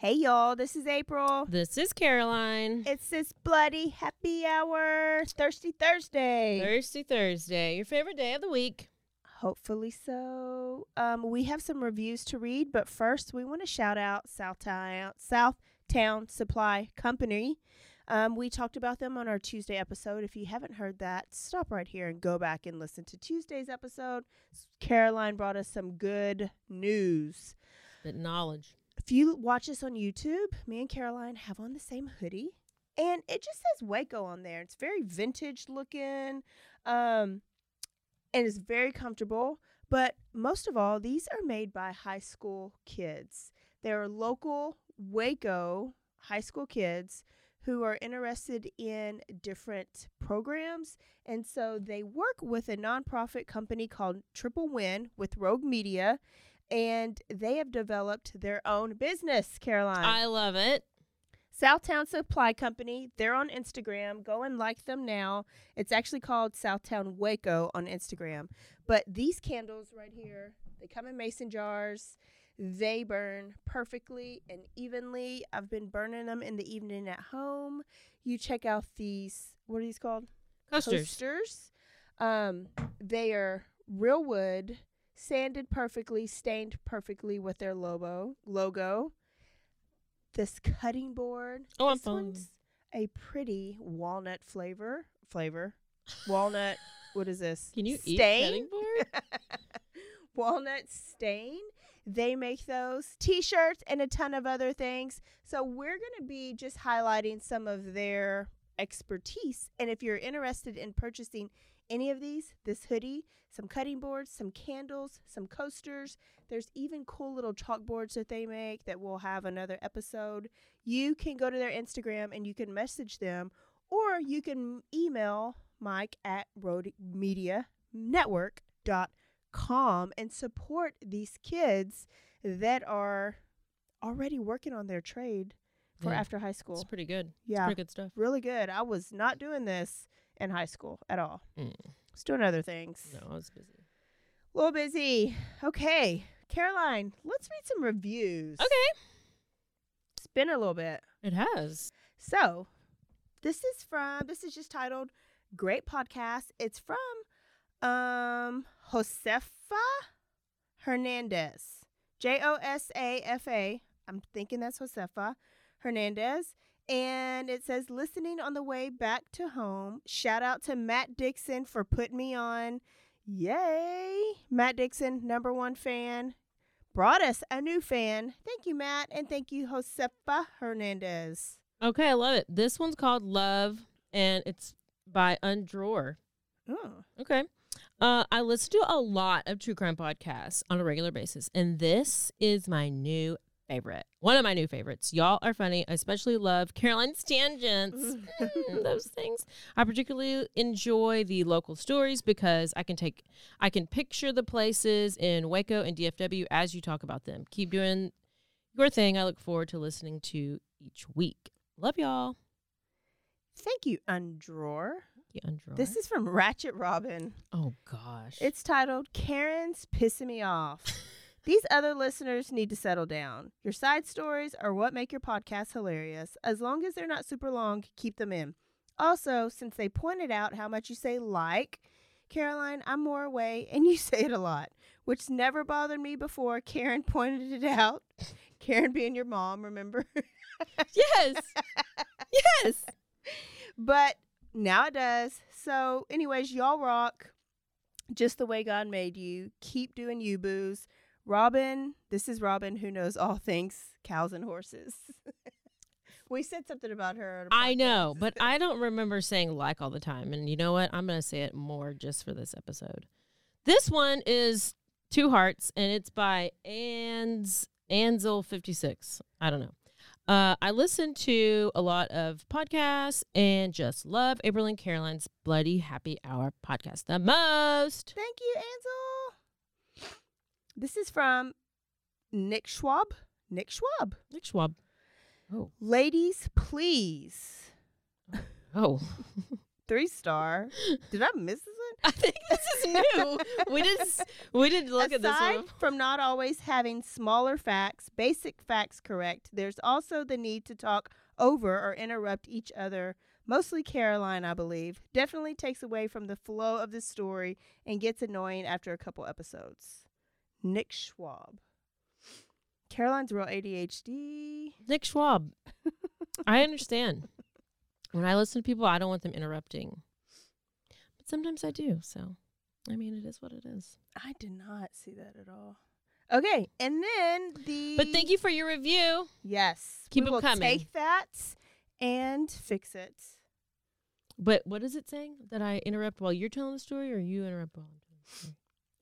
Hey y'all, this is April. This is Caroline. It's this bloody happy hour, Thirsty Thursday. Thirsty Thursday, your favorite day of the week. Hopefully so. Um, we have some reviews to read, but first we want to shout out Southtown Southtown Supply Company. Um, we talked about them on our Tuesday episode. If you haven't heard that, stop right here and go back and listen to Tuesday's episode. Caroline brought us some good news. But knowledge. If you watch us on YouTube, me and Caroline have on the same hoodie, and it just says Waco on there. It's very vintage looking, um, and it's very comfortable. But most of all, these are made by high school kids. They're local Waco high school kids who are interested in different programs. And so they work with a nonprofit company called Triple Win with Rogue Media, and they have developed their own business, Caroline. I love it. Southtown Supply Company. They're on Instagram. Go and like them now. It's actually called Southtown Waco on Instagram. But these candles right here, they come in mason jars. They burn perfectly and evenly. I've been burning them in the evening at home. You check out these, what are these called? Coasters. Coasters. Um, they are real wood, sanded perfectly, stained perfectly with their logo. Logo. This cutting board. Oh, I'm this following one's a pretty walnut flavor. Flavor. Walnut. what is this? Can you eat Stain? cutting board? walnut stain. They make those t-shirts and a ton of other things. So we're going to be just highlighting some of their expertise. And if you're interested in purchasing any of these, this hoodie, some cutting boards, some candles, some coasters, there's even cool little chalkboards that they make that we'll have another episode. You can go to their Instagram and you can message them or you can email Mike at roguemedianetwork.com and support these kids that are already working on their trade for Yeah. after high school. It's pretty good. It's Yeah, pretty good stuff. really good. I was not doing this in high school at all. Mm. I was doing other things. No, I was busy. A little busy. Okay, Caroline, let's read some reviews. Okay. It's been a little bit. It has. So, this is from this is just titled Great Podcast. It's from um Josefa Hernandez. J O S A F A. I'm thinking that's Josefa Hernandez. And it says listening on the way back to home. Shout out to Matt Dixon for putting me on. Yay! Matt Dixon, number one fan, brought us a new fan. Thank you, Matt, and thank you, Josefa Hernandez. Okay, I love it. This one's called Love, and it's by Undrawer. Oh. Okay. Uh, I listen to a lot of true crime podcasts on a regular basis, and this is my new favorite. One of my new favorites. Y'all are funny. I especially love Caroline's tangents. Mm, those things. I particularly enjoy the local stories because I can take, I can picture the places in Waco and DFW as you talk about them. Keep doing your thing. I look forward to listening to each week. Love y'all. Thank you, Undrawer. Yeah, Undrawer. This is from Ratchet Robin. oh gosh. It's titled Karen's Pissing Me Off. These other listeners need to settle down. Your side stories are what make your podcast hilarious. As long as they're not super long, keep them in. Also, since they pointed out how much you say like, Caroline, I'm more away, and you say it a lot, which never bothered me before. Karen pointed it out. Karen being your mom, remember? Yes. yes. but now it does. So, anyways, y'all rock just the way God made you. Keep doing you, boos. Robin, this is Robin who knows all things cows and horses. we said something about her. I know, but I don't remember saying like all the time. And you know what? I'm going to say it more just for this episode. This one is Two Hearts, and it's by Ans Ansel56. I don't know. Uh, I listen to a lot of podcasts and just love April and Caroline's Bloody Happy Hour podcast the most. Thank you, Ansel. This is from Nick Schwab. Nick Schwab. Nick Schwab. Oh. Ladies, please. Oh. Three star. Did I miss this one? I think this is new. we did we didn't look at this Aside one. from not always having smaller facts, basic facts correct, there's also the need to talk over or interrupt each other. Mostly Caroline, I believe. Definitely takes away from the flow of the story and gets annoying after a couple episodes. Nick Schwab. Caroline's real ADHD. Nick Schwab. I understand. When I listen to people, I don't want them interrupting. But sometimes I do. So, I mean, it is what it is. I did not see that at all. Okay, and then the. But thank you for your review. Yes, Keep we 'em will coming. Take that and fix it. But what is it saying? That I interrupt while you're telling the story or you interrupt while I'm telling the story?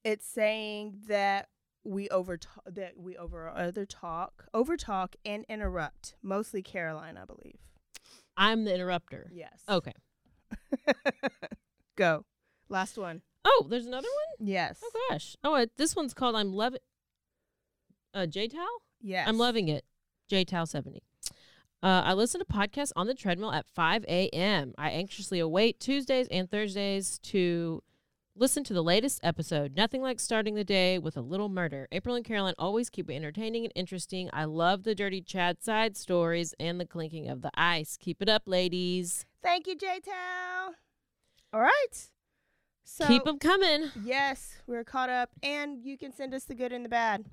It's saying that we over that we over other talk, over talk and interrupt. Mostly Caroline, I believe. I'm the interrupter. Yes. Okay. Go. Last one. Oh, there's another one? Yes. Oh, gosh. Oh, it, this one's called I'm Loving. Uh, J Towel? Yes. I'm loving it. J Towel 70. Uh, I listen to podcasts on the treadmill at 5 a.m. I anxiously await Tuesdays and Thursdays to listen to the latest episode. Nothing like starting the day with a little murder. April and Caroline always keep it entertaining and interesting. I love the dirty Chad side stories and the clinking of the ice. Keep it up, ladies. Thank you, J Tal. All right. So keep them coming. Yes, we're caught up, and you can send us the good and the bad,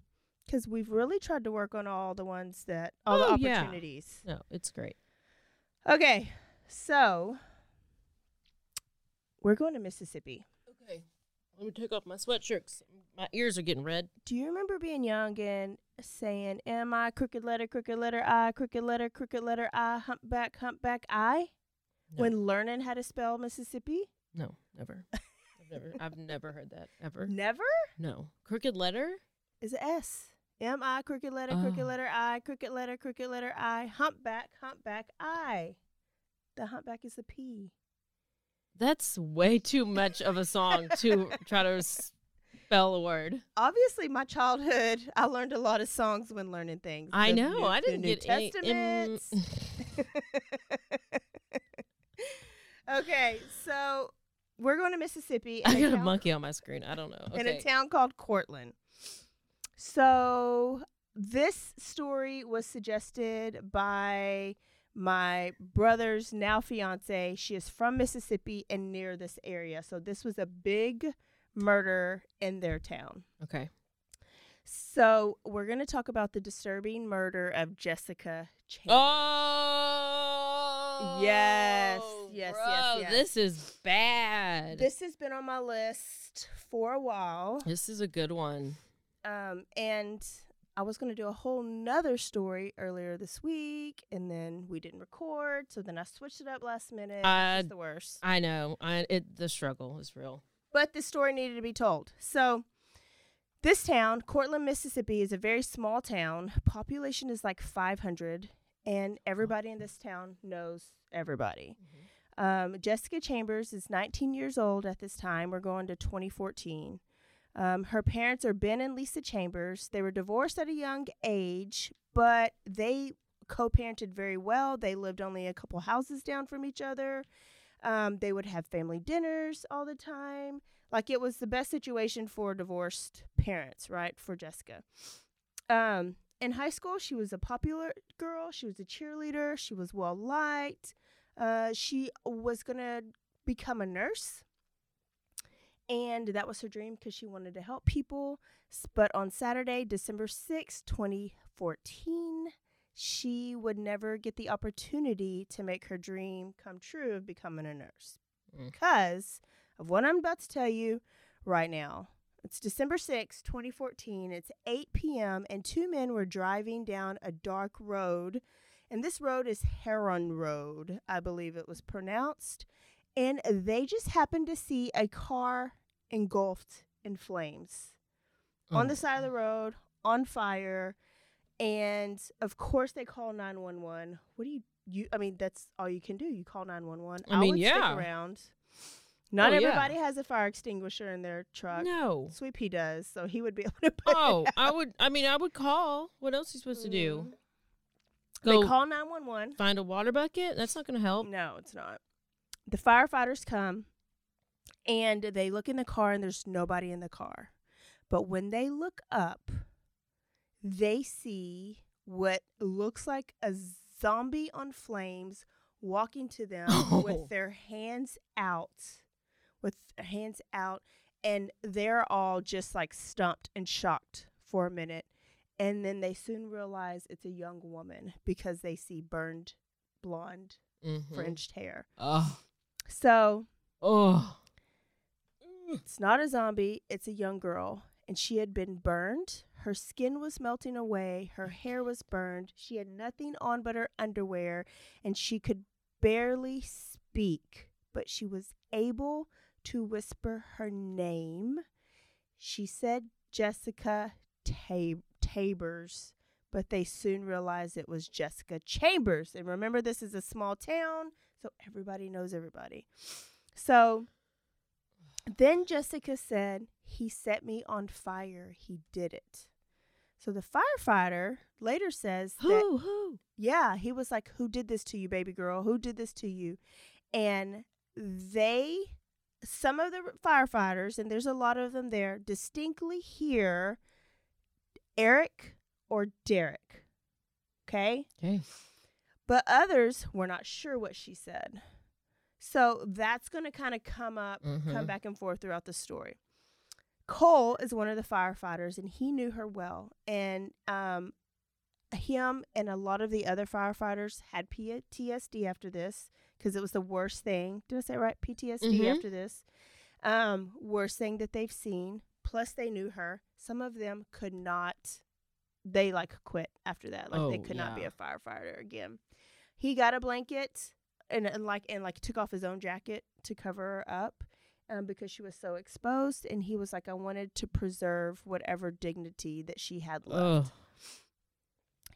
because we've really tried to work on all the ones that all Oh, the yeah. opportunities. No, it's great. Okay, so we're going to Mississippi. Let me take off my sweatshirt. My ears are getting red. Do you remember being young and saying Am I crooked letter, crooked letter I, crooked letter, crooked letter I, humpback, humpback I" No. when learning how to spell Mississippi? No, never. I've never I've never heard that ever. Never. No. Crooked letter? Is S. M I crooked letter, crooked Oh. letter I, crooked letter, crooked letter I, humpback, humpback I. The humpback is the P. That's way too much of a song to try to spell a word. Obviously, my childhood, I learned a lot of songs when learning things. I The know. New- I didn't New get any. em- Testaments. okay, so we're going to Mississippi. I got a town- monkey on my screen. I don't know. in a town called Courtland. So this story was suggested by my brother's now fiance. She is from Mississippi and near this area. So this was a big murder in their town. Okay. So we're going to talk about the disturbing murder of Jessica Chambers. Oh. Yes, yes, yes, yes. This is bad. This has been on my list for a while. This is a good one. Um, and I was going to do a whole nother story earlier this week, and then we didn't record. So then I switched it up last minute. Uh, it's the worst. I know. I it the struggle is real. But the story needed to be told. So this town, Courtland, Mississippi, is a very small town. Population is like 500, and everybody in this town knows everybody. Um, Jessica Chambers is 19 years old at this time. We're going to 2014. Um, her parents are Ben and Lisa Chambers. They were divorced at a young age, but they co parented very well. They lived only a couple houses down from each other. Um, they would have family dinners all the time. Like it was the best situation for divorced parents, right? For Jessica. Um, in high school, she was a popular girl. She was a cheerleader. She was well liked. Uh, she was going to become a nurse. And that was her dream because she wanted to help people. But on Saturday, December sixth, 2014, she would never get the opportunity to make her dream come true of becoming a nurse Mm. because of what I'm about to tell you right now. It's December sixth, 2014. It's 8 p.m., and two men were driving down a dark road. And this road is Herron Road, I believe it was pronounced. And they just happened to see a car engulfed in flames on Oh the side of the road, on fire. And of course, they call 911. What do you, you, I mean, that's all you can do. You call 911. I mean, would yeah. stick around. Not Oh, yeah. everybody has a fire extinguisher in their truck. No. Sweet Pea does, so he would be able to put Oh, I would. I mean, I would call. What else are you supposed to do? Mhm. Go They call 911. find a water bucket? That's not going to help. No, it's not. The firefighters come and they look in the car and there's nobody in the car. But when they look up, they see what looks like a zombie on flames walking to them Oh. with their hands out. With hands out. And they're all just like stumped and shocked for a minute. And then they soon realize it's a young woman because they see burned blonde Mhm. fringed hair. Oh. So Oh. it's not a zombie, it's a young girl. And she had been burned. Her skin was melting away. Her hair was burned. She had nothing on but her underwear. And she could barely speak, but she was able to whisper her name. She said Jessica Tab- Tabers, but they soon realized it was Jessica Chambers. And remember, this is a small town, so everybody knows everybody. So then Jessica said, He set me on fire. He did it. So the firefighter later says that Who? Who? yeah, he was like, Who did this to you, baby girl? Who did this to you? And they, some of the firefighters, and there's a lot of them there, distinctly hear Eric or Derek. Okay? Okay. But others were not sure what she said. So that's going to kind of come up, come Mhm. back and forth throughout the story. Cole is one of the firefighters, and he knew her well. And um, him and a lot of the other firefighters had PTSD after this because it was the worst thing. Did I say it right? PTSD Mhm. after this. Um, worst thing that they've seen. Plus, they knew her. Some of them could not. They like quit after that. Like they Oh, could not be a firefighter again. He got a blanket and, and like and like took off his own jacket to cover her up um, because she was so exposed. And he was like, I wanted to preserve whatever dignity that she had left. Ugh.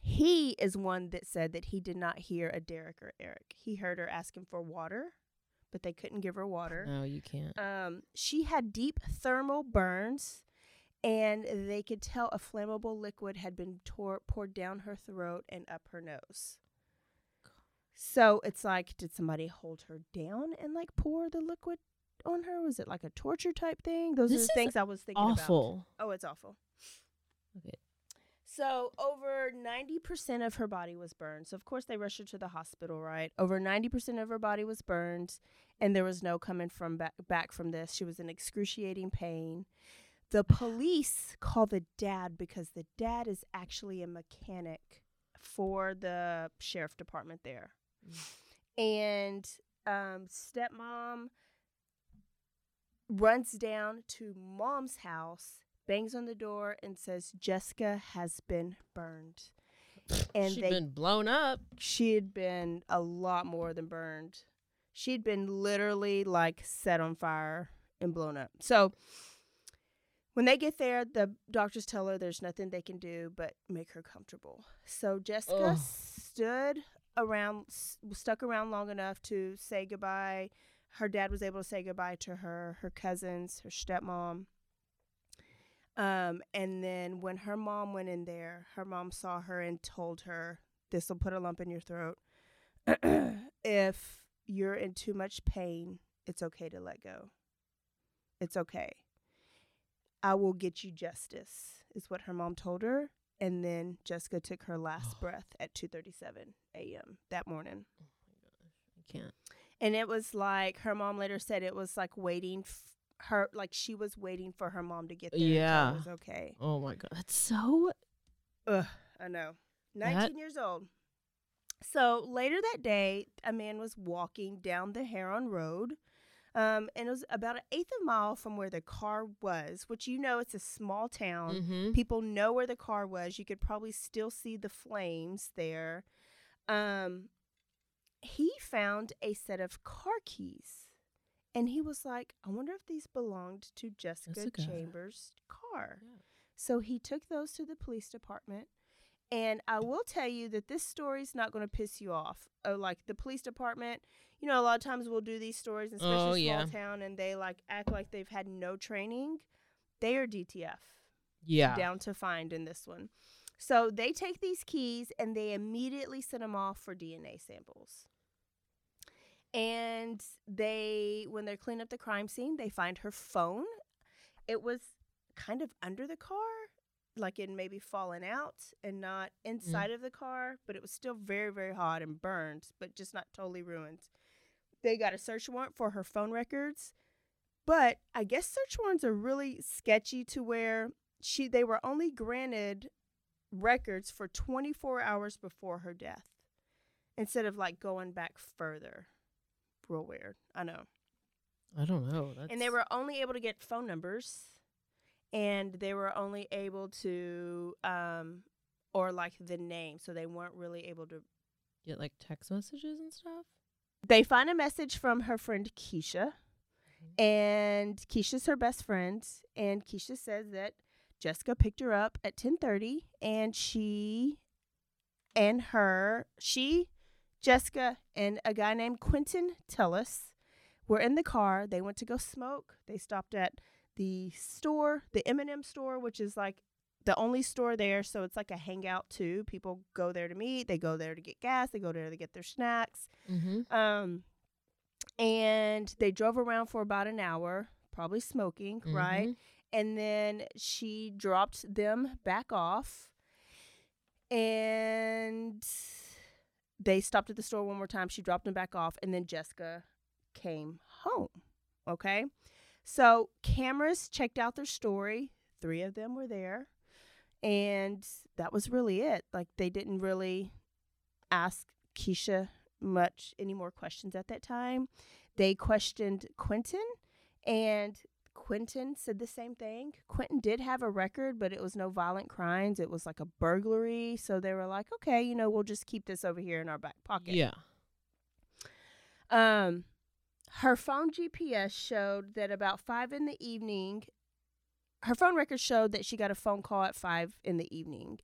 He is one that said that he did not hear a Derek or Eric. He heard her asking for water, but they couldn't give her water. No, you can't. Um, she had deep thermal burns, and they could tell a flammable liquid had been tor- poured down her throat and up her nose. So it's like, did somebody hold her down and like pour the liquid on her? Was it like a torture type thing? Those This are the things I was thinking about. Awful. Oh, it's awful. Okay. So over 90% of her body was burned. So of course they rushed her to the hospital, right? Over 90% of her body was burned and there was no coming from back, back from this. She was in excruciating pain. The police call the dad because the dad is actually a mechanic for the sheriff department there. And um, stepmom runs down to mom's house, bangs on the door, and says Jessica has been burned. And She'd they been blown up. she had been a lot more than burned. She'd been literally like set on fire and blown up. So when they get there, the doctors tell her there's nothing they can do but make her comfortable. So Jessica Ugh. stood around, s- stuck around long enough to say goodbye. Her dad was able to say goodbye to her, her cousins, her stepmom. Um, and then when her mom went in there, her mom saw her and told her, This will put a lump in your throat. if you're in too much pain, it's okay to let go. It's okay. I will get you justice, is what her mom told her. And then Jessica took her last breath at 2:37 a.m. that morning. Oh I can't. And it was like her mom later said it was like waiting f- her like she was waiting for her mom to get there. Yeah. and tell her it was okay. Oh my god, that's so. Ugh, I know. That- 19 years old. So later that day, a man was walking down the Herron Road. Um, and it was about an eighth of a mile from where the car was, which you know it's a small town. Mm-hmm. People know where the car was. You could probably still see the flames there. Um, he found a set of car keys. And he was like, I wonder if these belonged to Jessica Jessica. Chambers' car. Yeah. So he took those to the police department. And I will tell you that this story's not going to piss you off. Oh, like the police department, you know, a lot of times we'll do these stories, especially Oh, small yeah. town, and they like act like they've had no training. They are DTF Yeah. down to find in this one. So they take these keys and they immediately send them off for DNA samples. And they, when they clean up the crime scene, they find her phone. It was kind of under the car, like it maybe fallen out and not mm. inside of the car, but it was still very, very hot and burned, but just not totally ruined. They got a search warrant for her phone records, but I guess search warrants are really sketchy to where she they were only granted records for 24 hours before her death instead of like going back further. Real weird. I know. I don't know. That's... And they were only able to get phone numbers and they were only able to um or like the name so they weren't really able to get like text messages and stuff. They find a message from her friend Keisha, Mm-hmm. and Keisha's her best friend, and Keisha says that Jessica picked her up at ten thirty, and she and her she, Jessica, and a guy named Quinton Tellis were in the car. They went to go smoke. They stopped at the store, the M&M store, which is like the only store there, so it's like a hangout too. People go there to meet. They go there to get gas. They go there to get their snacks. Mm-hmm. Um, and they drove around for about an hour, probably smoking, right? And then she dropped them back off, and they stopped at the store one more time. She dropped them back off, and then Jessica came home. Okay, so cameras checked out their story. Three of them were there, and that was really it. Like they didn't really ask Keisha much any more questions at that time. They questioned Quinton, and Quinton said the same thing. Quinton did have a record, but it was no violent crimes. It was like a burglary. So they were like, okay, you know, we'll just keep this over here in our back pocket. Yeah. Um, her phone GPS showed that about five in the evening, her phone record showed that she got a phone call at five in the evening.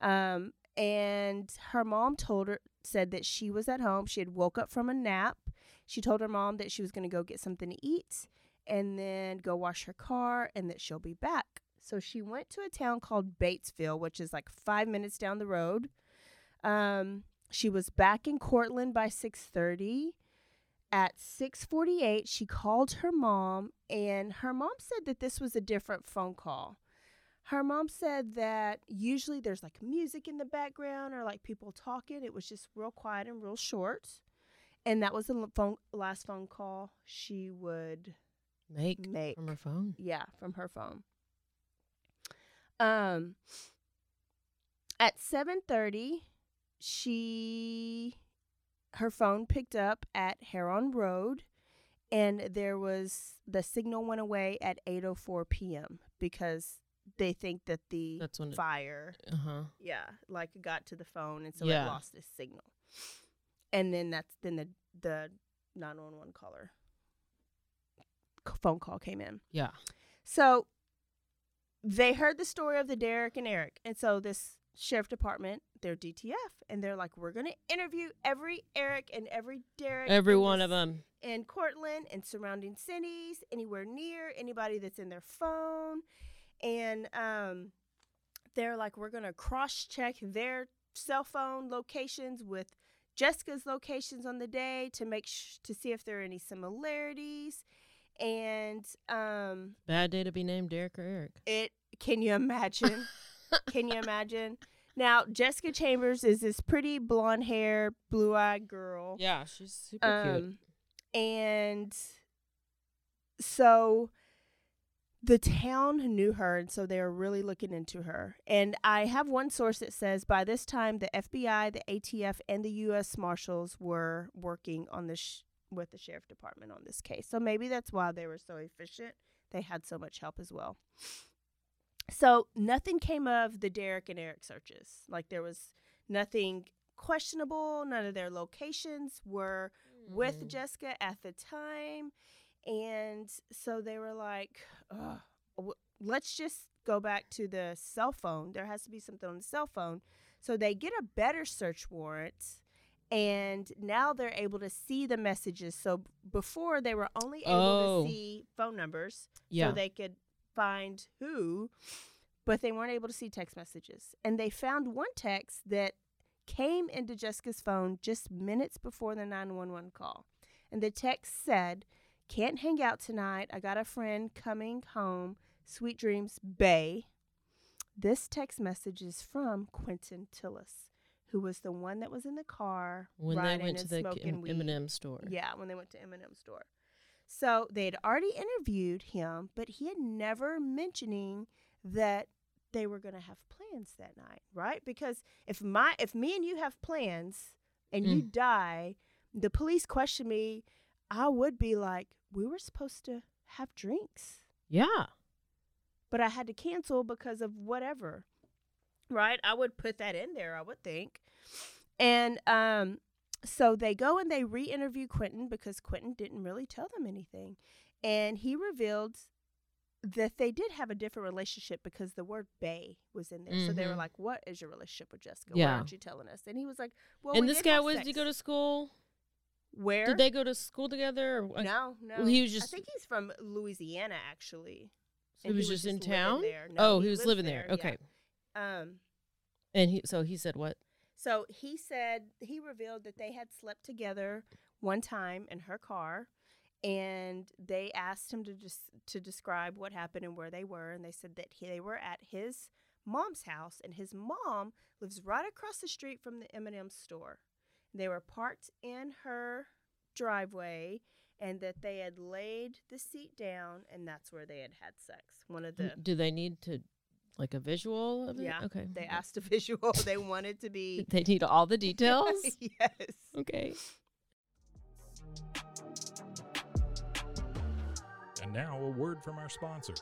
Um, and her mom told her, said that she was at home. She had woke up from a nap. She told her mom that she was going to go get something to eat and then go wash her car and that she'll be back. So she went to a town called Batesville, which is like five minutes down the road. Um, she was back in Courtland by 6:30. At 6:48, she called her mom, and her mom said that this was a different phone call. Her mom said that usually there's like music in the background or like people talking. It was just real quiet and real short. And that was the phone, last phone call she would Make, make. from her phone. Yeah, from her phone. Um at 7:30 she her phone picked up at Herron Road and there was the signal went away at 8:04 p.m. because they think that the That's when it- fire Uh huh. yeah, like got to the phone and so Yeah. it lost its signal. And then that's then the the 911 caller phone call came in. Yeah. So they heard the story of the Derek and Eric. And so this sheriff department, they're DTF and they're like we're going to interview every Eric and every Derek Every one of them. in Courtland and surrounding cities, anywhere near anybody that's in their phone. And um, they're like, we're going to cross check their cell phone locations with Jessica's locations on the day to make sh- to see if there are any similarities. And um, Bad day to be named Derek or Eric. it can you imagine? Can you imagine? Now, Jessica Chambers is this pretty blonde hair, blue eyed girl. Yeah, she's super cute. Um, and so the town knew her, and so they were really looking into her. And I have one source that says by this time the FBI, the ATF, and the U.S. Marshals were working on this sh- with the sheriff department on this case. So maybe that's why they were so efficient. They had so much help as well. So nothing came of the Derek and Eric searches. Like there was nothing questionable. None of their locations were with Mm. Jessica at the time. And so they were like, w- let's just go back to the cell phone. There has to be something on the cell phone. So they get a better search warrant. And now they're able to see the messages. So before they were only able Oh. to see phone numbers Yeah. so they could find who, but they weren't able to see text messages. And they found one text that came into Jessica's phone just minutes before the 911 call. And the text said, Can't hang out tonight. I got a friend coming home. Sweet dreams, Bay. This text message is from Quinton Tellis, who was the one that was in the car when they riding went to and the smoking M- weed. M&M store. Yeah, when they went to M&M store. So they had already interviewed him, but he had never mentioning that they were going to have plans that night, right? Because if my if me and you have plans and you Mm. die, the police question me, I would be like, "We were supposed to have drinks." Yeah. but I had to cancel because of whatever. Right? I would put that in there, I would think. And um so they go and they re-interview Quinton because Quinton didn't really tell them anything. And he revealed that they did have a different relationship because the word bay was in there. So they were Mhm. like, "What is your relationship with Jessica? Yeah. Why aren't you telling us?" And he was like, "Well, and we this guy was sex." did he go to school? where? Did they go to school together? Or. No, no. Well, he was just. I think he's from Louisiana, actually. he And was just in town. there. No, oh, he was living there. yeah. Okay. Um. And he so he said what? So he said he revealed that they had slept together one time in her car, and they asked him to just to describe what happened and where they were, and they said that he, they were at his mom's house, and his mom lives right across the street from the M&M store. They were parked in her driveway, and that they had laid the seat down, and that's where they had had sex. One of the Do they need to like a visual of it? yeah, Okay. they asked a visual. they wanted to be They need all the details. yes. okay. And now a word from our sponsors.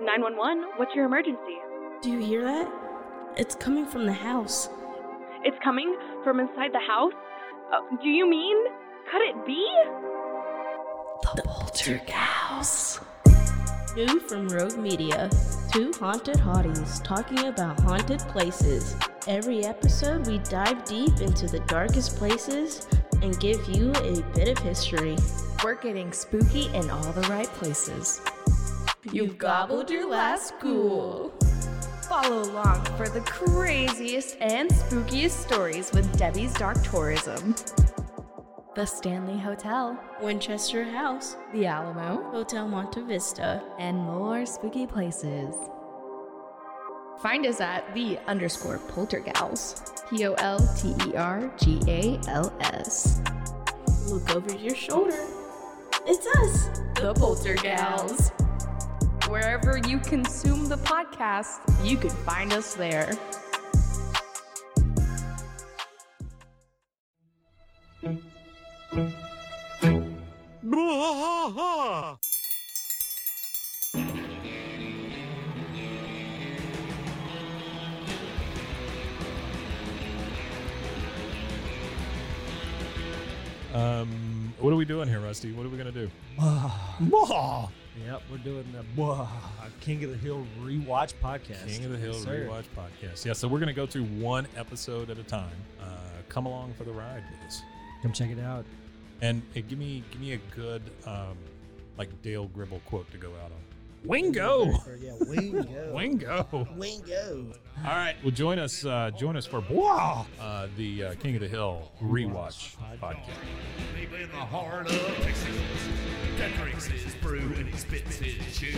Nine one one. What's your emergency? Do you hear that? It's coming from the house. It's coming from inside the house. Uh, do you mean? Could it be? The Poltergeist. New from Rogue Media. Two haunted hotties talking about haunted places. Every episode, we dive deep into the darkest places and give you a bit of history. We're getting spooky in all the right places. You've gobbled your last ghoul. Follow along for the craziest and spookiest stories with Debbie's Dark Tourism. The Stanley Hotel, Winchester House, The Alamo, Hotel Monte Vista. and more spooky places. Find us at the underscore poltergals. P O L T E R G A L S. Look over your shoulder. It's us, The Poltergals. Wherever you consume the podcast, you can find us there. Um, what are we doing here, Rusty? What are we gonna do? Yep, we're doing the Bwah, King of the Hill rewatch podcast. King of the Hill Yes, sir. Rewatch Podcast. Yeah, so we're gonna go through one episode at a time. Uh, come along for the ride with us, Come check it out. And uh, give me give me a good um, like Dale Gribble quote to go out on. Wingo, Yeah, Wingo. Wingo. Wingo. All right, well join us uh, join us for Bwah, uh, the uh, King of the Hill Rewatch Podcast. Deep in the heart of Texas, that drinks his brew and he spits his chew.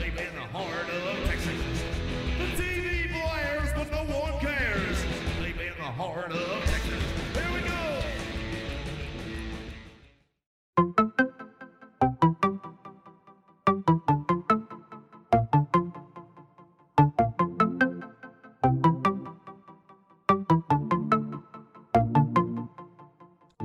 Deep in the heart of Texas, the TV blares but no one cares. Deep in the heart of Texas,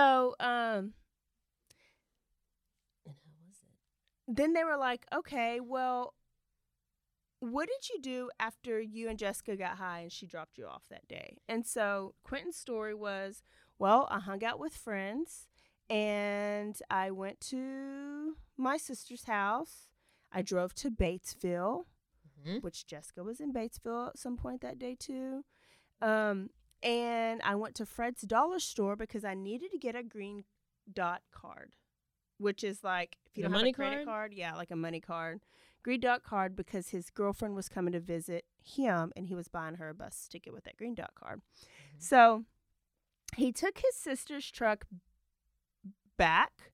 So, um, then they were like, okay, well, what did you do after you and Jessica got high and she dropped you off that day? And so Quinton's story was, well, I hung out with friends and I went to my sister's house. I drove to Batesville, which Jessica was in Batesville at some point that day too. Um, and I went to Fred's Dollar Store because I needed to get a green dot card, which is like if you The don't have money a credit card? card, yeah, like a money card. Green dot card because his girlfriend was coming to visit him and he was buying her a bus ticket with that green dot card. So he took his sister's truck back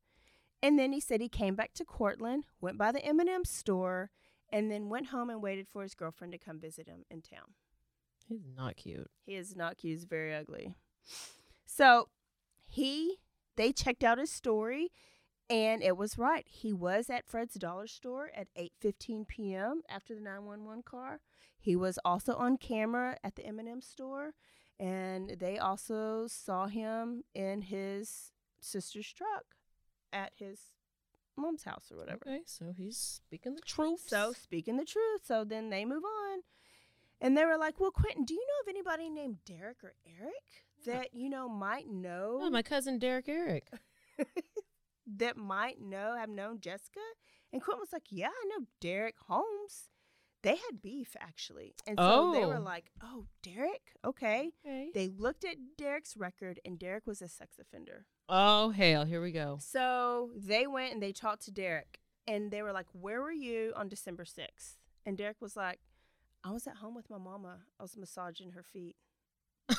and then he said he came back to Courtland, went by the M&M store and then went home and waited for his girlfriend to come visit him in town. He's not cute. He is not cute. He's very ugly. So he, they checked out his story, and it was right. He was at Fred's Dollar Store at 8:15 p.m. after the 911 car. He was also on camera at the M&M store, and they also saw him in his sister's truck at his mom's house or whatever. Okay, so he's speaking the truth. So speaking the truth. So then they move on. And they were like, Well, Quinton, do you know of anybody named Derek or Eric that, you know, might know Oh, my cousin Derek Eric. that might know have known Jessica? And Quinton was like, Yeah, I know Derek Holmes. They had beef actually. And so they were Oh. like, Oh, Derek? Okay. Okay. They looked at Derek's record and Derek was a sex offender. Oh hell, here we go. So they went and they talked to Derek, and they were like, "Where were you on December 6th? And Derek was like, "I was at home with my mama. I was massaging her feet."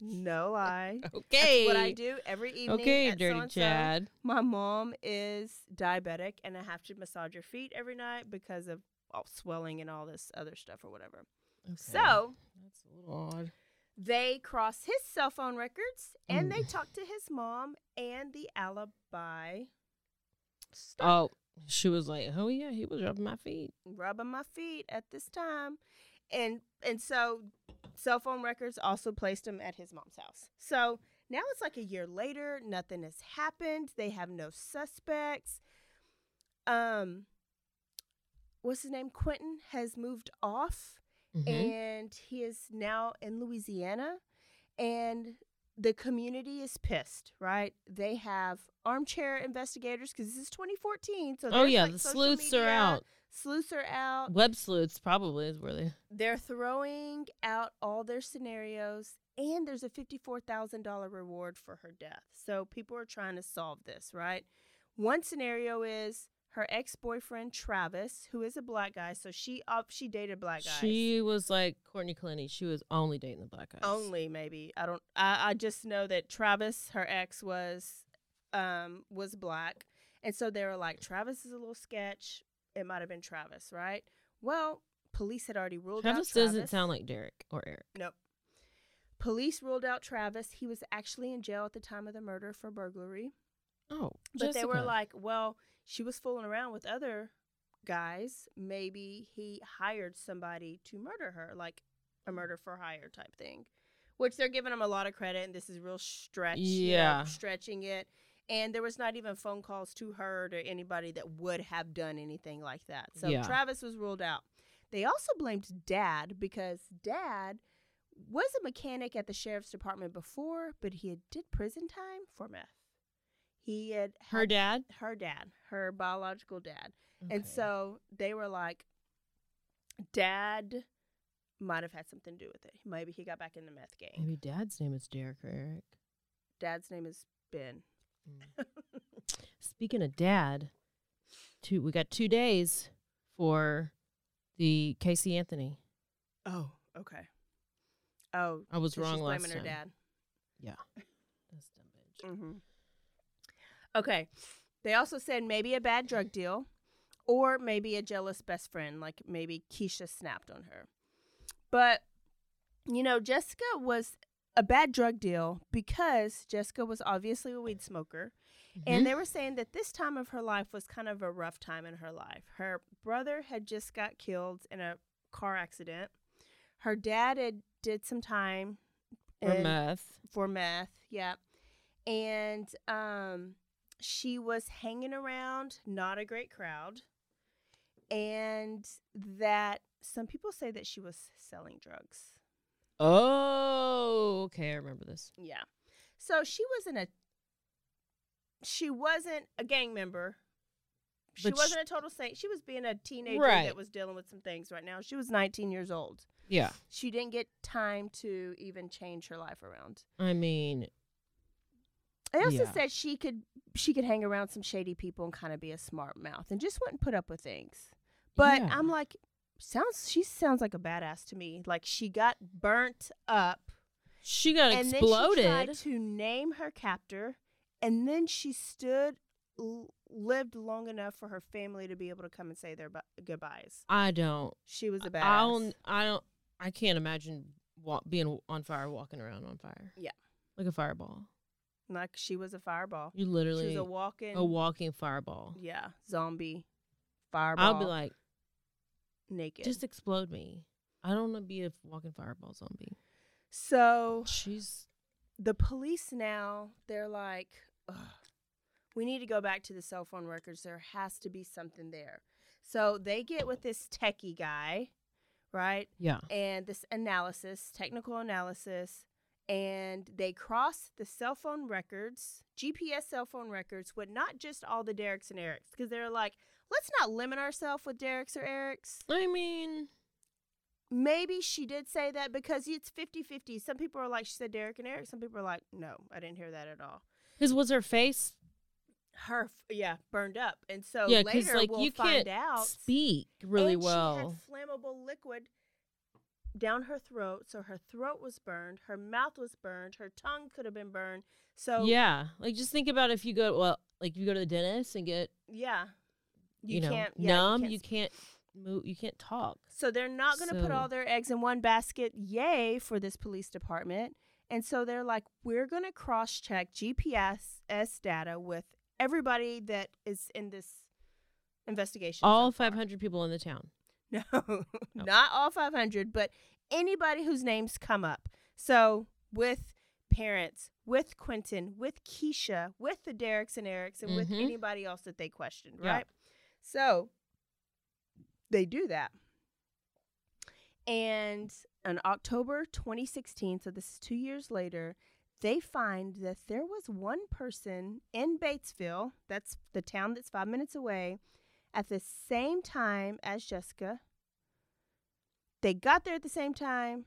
no lie. Okay. That's what I do every evening. Okay, at dirty so-and-so. Chad. My mom is diabetic, and I have to massage her feet every night because of all swelling and all this other stuff or whatever. Okay. So that's a little odd. they cross his cell phone records and they mm. talk to his mom and the alibi Oh, she was like, "Oh yeah, he was rubbing my feet." rubbing my feet at this time. And and so cell phone records also placed him at his mom's house. So now it's like a year later nothing has happened. They have no suspects. Um what's his name? Quinton has moved off Mhm. and he is now in louisiana. And the community is pissed right they have armchair investigators because this is 2014 so oh yeah, like, the sleuths are out. Sleuths are out. Web sleuths probably is where they. They're throwing out all their scenarios, and there's a $54,000 reward for her death. So people are trying to solve this, right? One scenario is her ex boyfriend, Travis, who is a black guy. So she up, she dated black guys. She was like Courtney Clenney. She was only dating the black guys. Only maybe. I don't I, I just know that Travis, her ex, was um was black. And so they were like, Travis is a little sketch. It might have been Travis, right? Well, police had already ruled Travis out Travis. doesn't sound like Derek or Eric. Nope. Police ruled out Travis. He was actually in jail at the time of the murder for burglary. Oh, But they were like, well, she was fooling around with other guys. Maybe he hired somebody to murder her, like a mm. murder for hire type thing. Which they're giving him a lot of credit, and this is real stretch. you know, Yeah. stretching it. And there was not even phone calls to her or to anybody that would have done anything like that. So Yeah. Travis was ruled out. They also blamed dad because dad was a mechanic at the sheriff's department before, but he had did prison time for meth. He had Her had- dad? her dad, her biological dad. Okay. And so they were like, Dad might have had something to do with it. Maybe he got back in the meth game. Maybe dad's name is Derek or Eric. Dad's name is Ben. Speaking of dad, two we got two days for the Casey Anthony. Oh, okay. Oh, I was wrong she's last blaming her time. dad. Yeah. That's dumb bitch. Mm-hmm. Okay. They also said maybe a bad drug deal or maybe a jealous best friend, like maybe Keisha snapped on her. But, you know, Jessica was a bad drug deal because Jessica was obviously a weed smoker. Mhm. And they were saying that this time of her life was kind of a rough time in her life. Her brother had just got killed in a car accident. Her dad had did some time For meth. For meth, yeah. And um she was hanging around not a great crowd. And that some people say that she was selling drugs. Oh, okay. I remember this. Yeah. So she wasn't a she wasn't a gang member. She But wasn't a total saint. She was being a teenager Right. that was dealing with some things right now. She was 19 years old. Yeah. She didn't get time to even change her life around. I mean, They also Yeah. said she could she could hang around some shady people and kind of be a smart mouth and just wouldn't put up with things. But Yeah. I'm like, sounds she sounds like a badass to me. Like she got burnt up. she got and exploded. then she tried to name her captor, and then she stood, l- lived long enough for her family to be able to come and say their bu- goodbyes. I don't. She was a badass. I don't. I don't. I can't imagine wa- being on fire, walking around on fire. Yeah. Like a fireball. Like she was a fireball. You literally she was a walking, a walking fireball. yeah, zombie, fireball. I'll be like, naked. just explode me. I don't want to be a walking fireball zombie. So she's the police now. They're like, Ugh, we need to go back to the cell phone records. There has to be something there. So they get with this techie guy, right? Yeah. And this analysis, technical analysis, and they cross the cell phone records, GPS cell phone records, with not just all the Derek's and Eric's, because they're like, let's not limit ourselves with Derek's or Eric's. I mean, maybe she did say that because it's 50 50. Some people are like, she said Derek and Eric. Some people are like, no, I didn't hear that at all. His was her face. Her, yeah, burned up. And so yeah, because later like we'll you find can't out. speak really and well. She had flammable liquid down her throat. So her throat was burned. Her mouth was burned. Her tongue could have been burned. So, yeah, like just think about if you go well, like you go to the dentist and get yeah. you, know can't, yeah, numb, you can't move, you can't talk. So they're not going to put all their eggs in one basket. Yay for this police department. And so they're like, we're going to cross check GPS data with everybody that is in this investigation. All 500 people in the town. No, not all 500, but anybody whose names come up. So with parents, with Quinton, with Keisha, with the Derricks and Erics, and with Mhm. anybody else that they questioned, Yeah. right? So they do that. And on October 2016, so this is two years later, they find that there was one person in Batesville, that's the town that's five minutes away, at the same time as Jessica. They got there at the same time.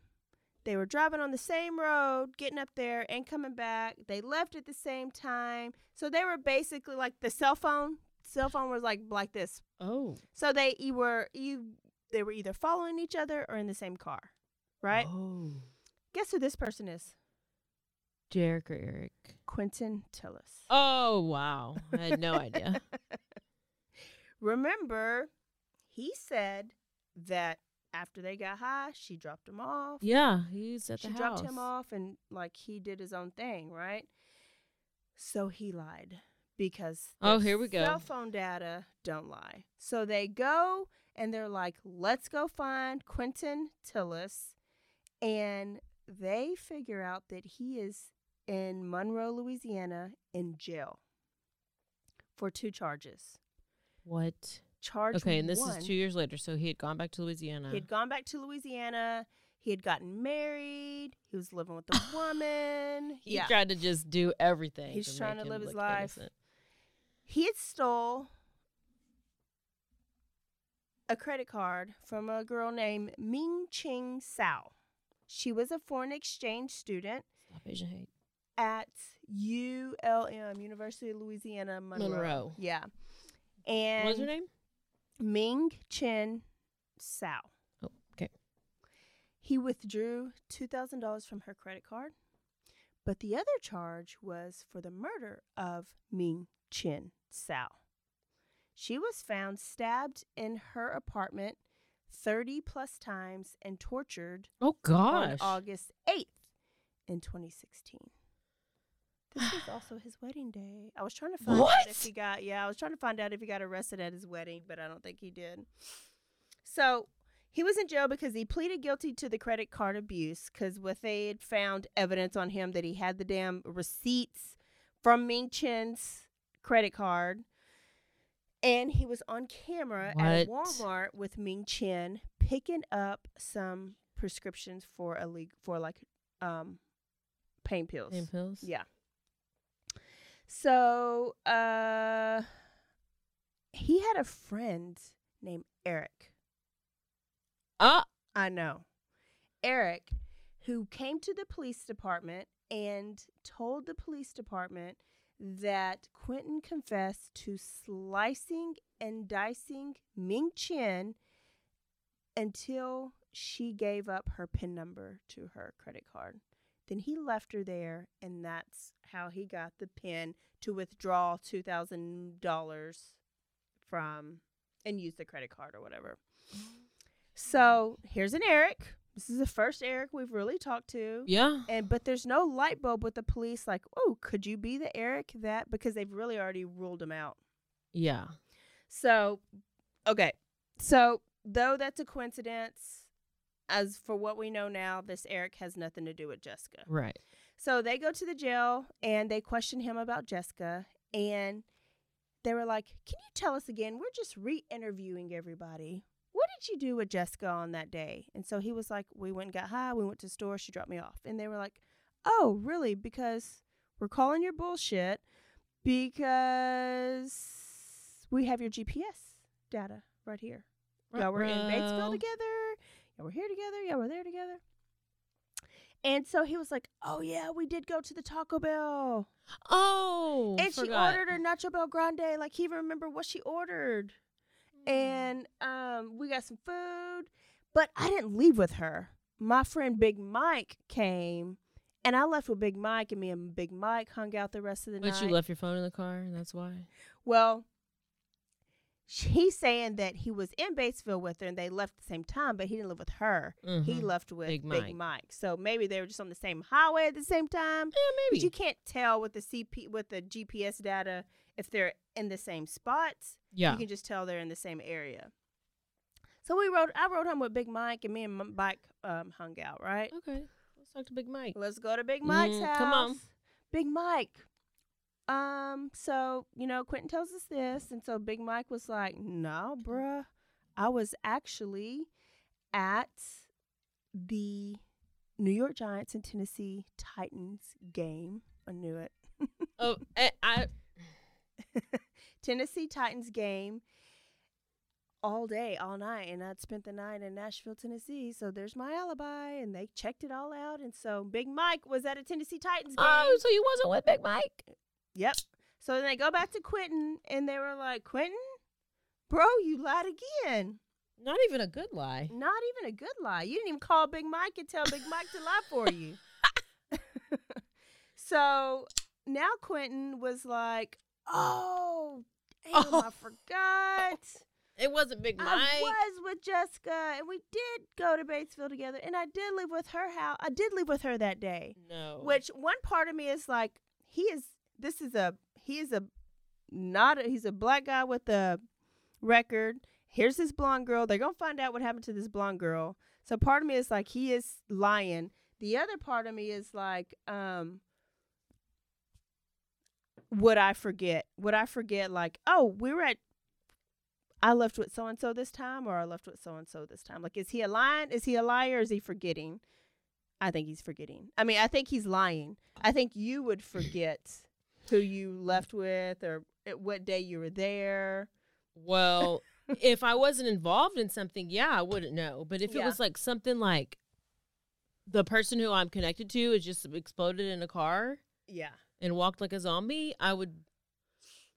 They were driving on the same road, getting up there and coming back. They left at the same time. So they were basically like the cell phone. Cell phone was like like this. Oh. So they you were you they were either following each other or in the same car. Right? Oh. Guess who this person is? Derek or Eric. Quinton Tellis. Oh wow, I had no idea. Remember, he said that after they got high, she dropped him off. Yeah, he's at the house. she dropped him off and like he did his own thing, right? So he lied because Oh, here we go. Cell phone data don't lie. So they go and they're like, "Let's go find Quinton Tellis," and they figure out that he is in Monroe, Louisiana, in jail. for two charges. What? Charge Okay, and this one, is two years later. So he had gone back to Louisiana. He had gone back to Louisiana. He had gotten married. He was living with a woman. He yeah. tried to just do everything. He's to trying to live his life. innocent. He had stole a credit card from a girl named Ming Ching Sao. She was a foreign exchange student Stop Asian hate. at ULM, University of Louisiana Monroe. Monroe. Yeah. And What was her name? Ming Chen Sao. Oh, okay. He withdrew $2,000 from her credit card, but the other charge was for the murder of Ming Chen Sao. She was found stabbed in her apartment 30 plus times and tortured Oh gosh. on. August 8th in 2016. This was also his wedding day. I was trying to find out if he got yeah, I was trying to find out if he got arrested at his wedding, but I don't think he did. So he was in jail because he pleaded guilty to the credit card abuse because what they had found evidence on him that he had the damn receipts from Ming Chen's credit card. And he was on camera at Walmart with Ming Chen picking up some prescriptions for a league for like um pain pills. Pain pills? Yeah. So uh he had a friend named Eric. Ah. I know. Eric, who came to the police department and told the police department that Quinton confessed to slicing and dicing Ming Chen until she gave up her PIN number to her credit card. Then he left her there, and that's how he got the PIN to withdraw $2,000 from and use the credit card or whatever. So mm. here's an Eric. This is the first Eric we've really talked to. Yeah. And but there's no light bulb with the police like, oh, could you be the Eric that because they've really already ruled him out. Yeah. So okay. So though that's a coincidence, as for what we know now, this Eric has nothing to do with Jessica. Right. So they go to the jail and they question him about Jessica and they were like, Can you tell us again? We're just re interviewing everybody. What did you do with Jessica on that day? And so he was like, We went and got high, we went to the store, she dropped me off. And they were like, Oh, really? Because we're calling your bullshit because we have your GPS data right here. Y'all were in Batesville together. Y'all were here together. Yeah, we're there together. And so he was like, "Oh yeah, we did go to the Taco Bell." Oh, and she ordered her Nacho Bel Grande. Like he even remember what she ordered. And um, we got some food, but I didn't leave with her. My friend Big Mike came, and I left with Big Mike, and me and Big Mike hung out the rest of the But night. But you left your phone in the car. And that's why. Well, he's saying that he was in Batesville with her and they left at the same time, but he didn't live with her. He Mhm. left with Big Big, Mike. Mike. So maybe they were just on the same highway at the same time. Yeah, maybe. But you can't tell with the CP with the GPS data if they're in the same spots. Yeah. You can just tell they're in the same area. So we rode I rode home with Big Mike and me and Mike um, hung out, right? Okay. Let's talk to Big Mike. Let's go to Big Mike's Mm, house. come on. Big Mike. Um, so, you know, Quinton tells us this, and so Big Mike was like, No, bruh. I was actually at the New York Giants and Tennessee Titans game. I knew it. Oh, I, I Tennessee Titans game all day, all night, and I'd spent the night in Nashville, Tennessee. So there's my alibi, and they checked it all out. And so Big Mike was at a Tennessee Titans game. Oh, so you wasn't with Big Mike? Yep. So then they go back to Quinton, and they were like, Quinton, bro, you lied again. Not even a good lie. Not even a good lie. You didn't even call Big Mike and tell Big Mike to lie for you. so now Quinton was like, oh, damn, I oh. forgot. It wasn't Big Mike. I was with Jessica, and we did go to Batesville together, and I did live with her house. I did live with her that day. No. Which one part of me is like, he is. This is a. He is a. Not. A, he's a black guy with a record. Here's this blonde girl. They're gonna find out what happened to this blonde girl. So part of me is like, he is lying. The other part of me is like, um. would I forget? Would I forget like, oh, we were at I left with so and so this time or I left with so and so this time? Like is he a lying? Is he a liar is he forgetting? I think he's forgetting. I mean, I think he's lying. I think you would forget who you left with or at what day you were there. Well, if I wasn't involved in something, yeah, I wouldn't know. But if it was like something like the person who I'm connected to is just exploded in a car Yeah. and walked like a zombie, I would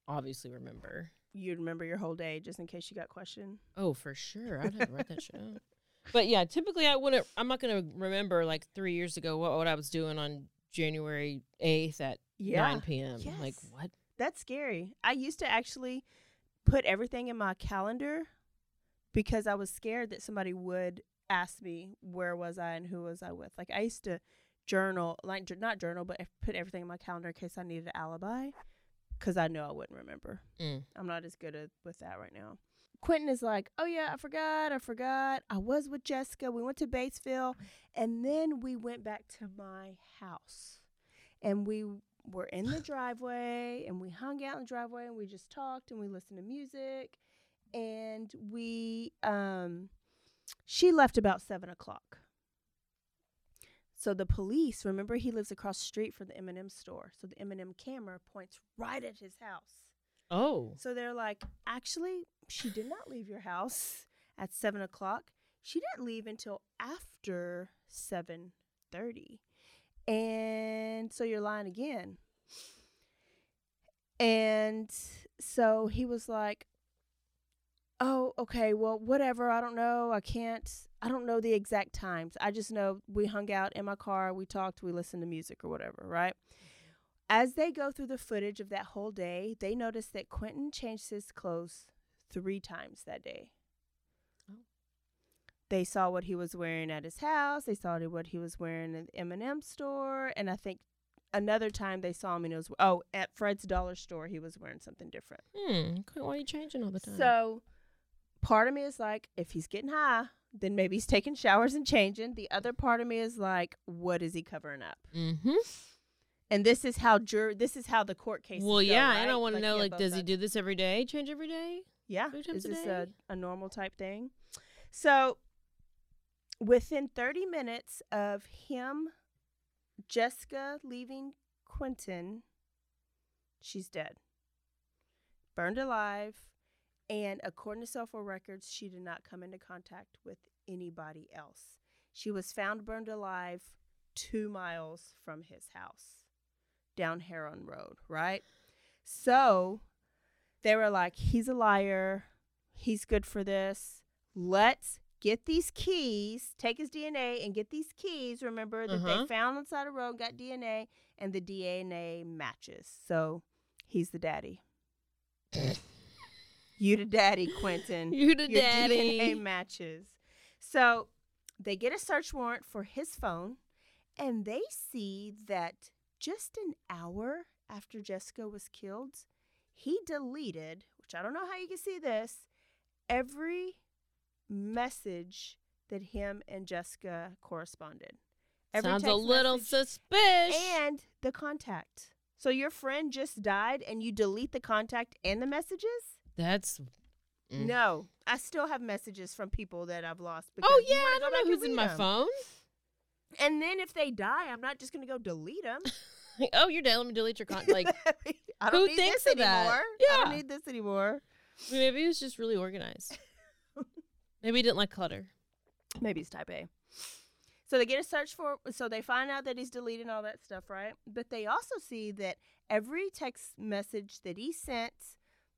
obviously remember. You'd remember your whole day just in case you got questioned. Oh, for sure. I'd have to write that shit out. But yeah, typically I wouldn't. I'm not gonna remember like three years ago what, what I was doing on January 8th at Yeah. 9 p.m. Like Yes. what? That's scary. I used to actually put everything in my calendar because I was scared that somebody would ask me where was I and who was I with. Like I used to journal, like not journal, but I put everything in my calendar in case I needed an alibi because I know I wouldn't remember. Mm. I'm not as good at, with that right now. Quinton is like, oh yeah, I forgot, I forgot. I was with Jessica. We went to Batesville, and then we went back to my house, and we were in the driveway, and we hung out in the driveway, and we just talked, and we listened to music, and we um, she left about seven o'clock. So the police, remember, he lives across the street from the M&M store. So the M&M camera points right at his house. Oh. So they're like, actually, she did not leave your house at seven o'clock. She didn't leave until after seven thirty, and so you're lying again. And so he was like, "Oh, okay. Well, whatever. I don't know. I can't. I don't know the exact times. I just know we hung out in my car. We talked. We listened to music or whatever. Right." As they go through the footage of that whole day, they notice that Quinton changed his clothes three times that day. They saw what he was wearing at his house. They saw what he was wearing in the M&M store, and I think another time they saw him and it was oh at Fred's dollar store he was wearing something different. Hmm. Why are you changing all the time? So part of me is like, if he's getting high, then maybe he's taking showers and changing. The other part of me is like, what is he covering up? Mm-hmm. And this is how jur- this is how the court case. Well, go, yeah, right? and I want to Like, know like, does he do this every day? Change every day? Yeah, is a this a, a normal type thing? So, within 30 minutes of him, Jessica leaving Quinton, she's dead, burned alive, and according to cell phone records, she did not come into contact with anybody else. She was found burned alive two miles from his house down Herron Road, right? So they were like, he's a liar. He's good for this. Let's get these keys, take his DNA and get these keys. Remember that Uh-huh. they found on the side of the road, got DNA, and the DNA matches. So he's the daddy. you the daddy, Quinton. You the Your daddy. DNA matches. So they get a search warrant for his phone, and they see that just an hour after Jessica was killed, he deleted, which I don't know how you can see this, every message that him and Jessica corresponded. Every Sounds a little suspicious. And the contact. So your friend just died and you delete the contact and the messages? That's Mm. No. I still have messages from people that I've lost. Oh yeah, I don't know who's in my my 'em. phone. And then if they die, I'm not just going to go delete them. oh, you're dead. Let me delete your contact. Like, I don't Who need thinks this of that? anymore. I don't need this anymore. maybe he was just really organized. Maybe he didn't like clutter. Maybe he's type A. So they get a search for so they find out that he's deleting all that stuff, right? But they also see that every text message that he sent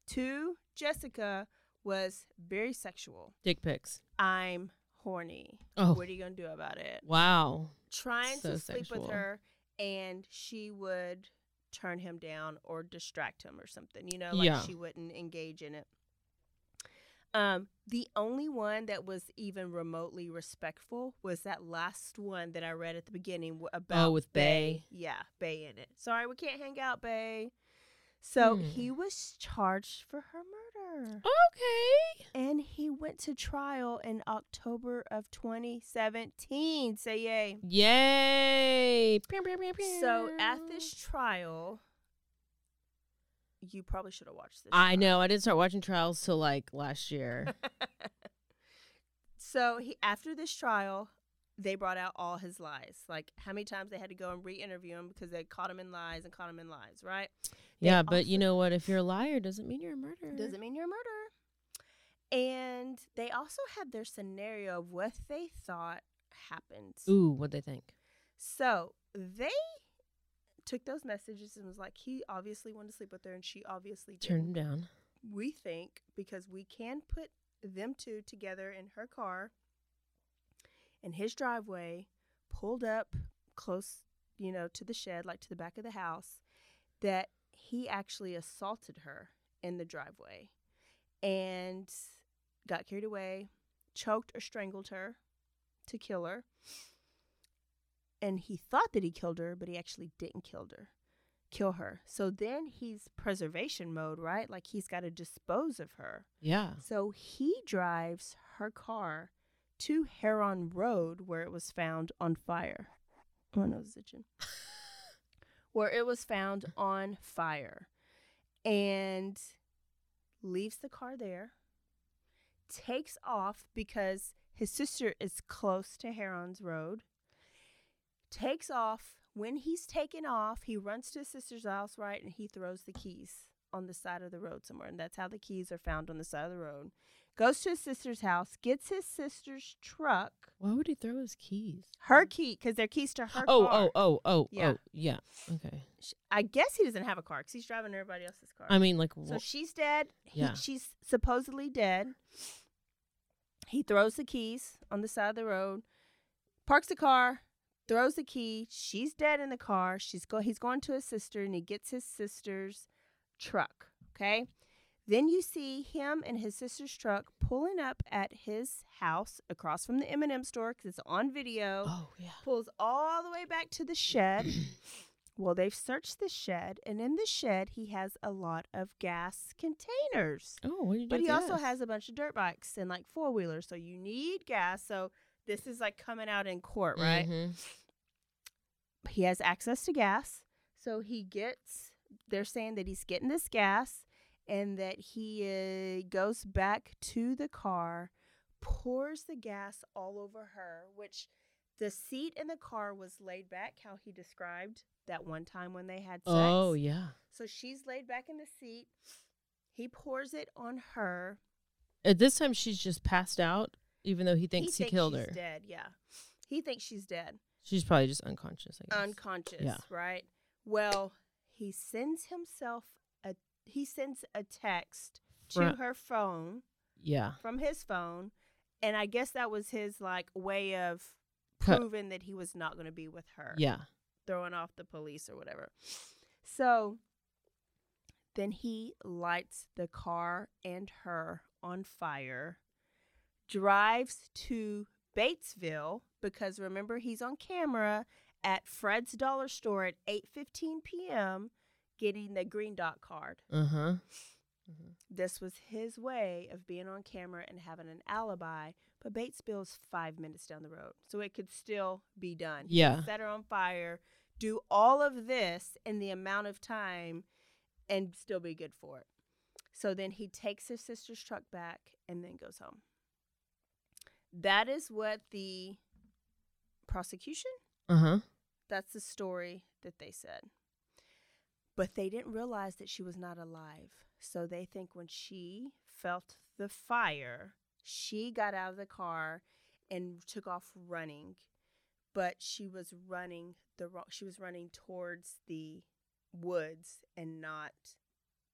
to Jessica was very sexual. Dick pics. I'm horny. Oh. What are you gonna do about it? Wow. Trying So to sleep sexual. with her and she would turn him down or distract him or something, you know, like Yeah. she wouldn't engage in it. Um, the only one that was even remotely respectful was that last one that I read at the beginning about Oh, with Bay. Yeah, Bay in it. Sorry, we can't hang out, Bay. So Hmm. he was charged for her murder. Okay. And he went to trial in October of 2017. Say yay. Yay. So at this trial, you probably should have watched this. I know. I didn't start watching trials till like last year. So he after this trial, they brought out all his lies. Like how many times they had to go and re-interview him because they caught him in lies and caught him in lies, right? They yeah, but you know what? If you're a liar, doesn't mean you're a murderer. doesn't mean you're a murderer. And they also had their scenario of what they thought happened. Ooh, what they think? So they took those messages and was like, he obviously wanted to sleep with her, and she obviously Turned him down. We think because we can put them two together in her car in his driveway, pulled up close, you know, to the shed, like to the back of the house, that he actually assaulted her in the driveway and got carried away, choked or strangled her to kill her. And he thought that he killed her, but he actually didn't kill her. Kill her. So then he's preservation mode, right? Like he's got to dispose of her. Yeah. So he drives her car to Herron Road where it was found on fire. Oh, no, it's itching. where it was found on fire and leaves the car there, takes off because his sister is close to Herron's Road, takes off. When he's taken off, he runs to his sister's house, right, and he throws the keys on the side of the road somewhere. And that's how the keys are found on the side of the road. Goes to his sister's house, gets his sister's truck, Why would he throw his keys? her key, because they're keys to her oh, car. oh, oh, oh, Yeah. oh, yeah. Okay. I guess he doesn't have a car because he's driving everybody else's car. I mean, like, so she's dead. He, Yeah. She's supposedly dead. He throws the keys on the side of the road, parks the car, throws the key. She's dead in the car. She's go. He's going to his sister, and he gets his sister's truck. Okay. Then you see him and his sister's truck pulling up at his house across from the M&M store because it's on video. Oh yeah. Pulls all the way back to the shed. well, they've searched the shed, and in the shed he has a lot of gas containers. Oh, what do you? But he also has a bunch of dirt bikes and like four wheelers, so you need gas. So this is like coming out in court, right? Mhm. He has access to gas, so he gets. They're saying that he's getting this gas, and that he uh, goes back to the car, pours the gas all over her, which the seat in the car was laid back, how he described that one time when they had sex. Oh yeah. So she's laid back in the seat. He pours it on her. At this time, she's just passed out, even though he thinks he, thinks killed she's her. Dead, yeah. He thinks she's dead, She's probably just unconscious. I guess. unconscious, Yeah. right? Well, he sends himself a he sends a text to her phone Yeah. from his phone, and I guess that was his like way of proving that he was not going to be with her. Yeah. throwing off the police or whatever. So then he lights the car and her on fire, drives to Batesville because remember he's on camera at Fred's dollar store at 8:15 p.m. getting the green dot card. Uh huh. This was his way of being on camera and having an alibi. But Batesville's five minutes down the road, so it could still be done. Yeah. set her on fire, do all of this in the amount of time, and still be good for it. So then he takes his sister's truck back and then goes home. That is what the prosecution. Uh huh. That's the story that they said. But they didn't realize that she was not alive. So they think when she felt the fire, she got out of the car and took off running. But she was running the wrong she was running towards the woods and not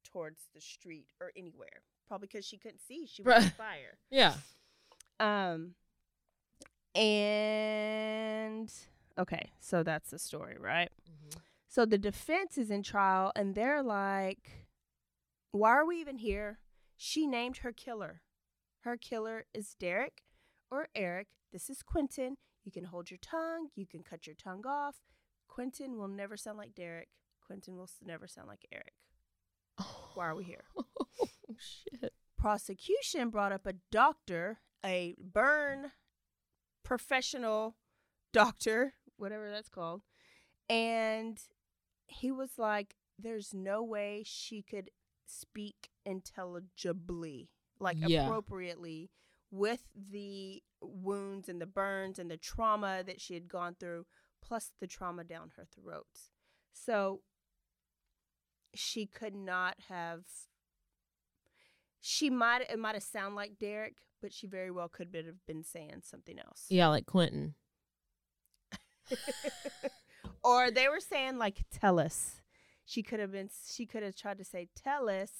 towards the street or anywhere. Probably because she couldn't see. She was on fire. Yeah. Um and okay, so that's the story, right? So the defense is in trial and they're like why are we even here? She named her killer. Her killer is Derek or Eric. This is Quinton. You can hold your tongue, you can cut your tongue off. Quinton will never sound like Derek. Quinton will never sound like Eric. Why are we here? Oh shit. prosecution brought up a doctor, a burn professional doctor, whatever that's called, and he was like, there's no way she could speak intelligibly, like Yeah. appropriately with the wounds and the burns and the trauma that she had gone through, plus the trauma down her throat. So she could not have she might it might have sounded like Derek, but she very well could have been saying something else. Yeah, like Quinton. or they were saying like tell us. She could have been she could have tried to say tell us,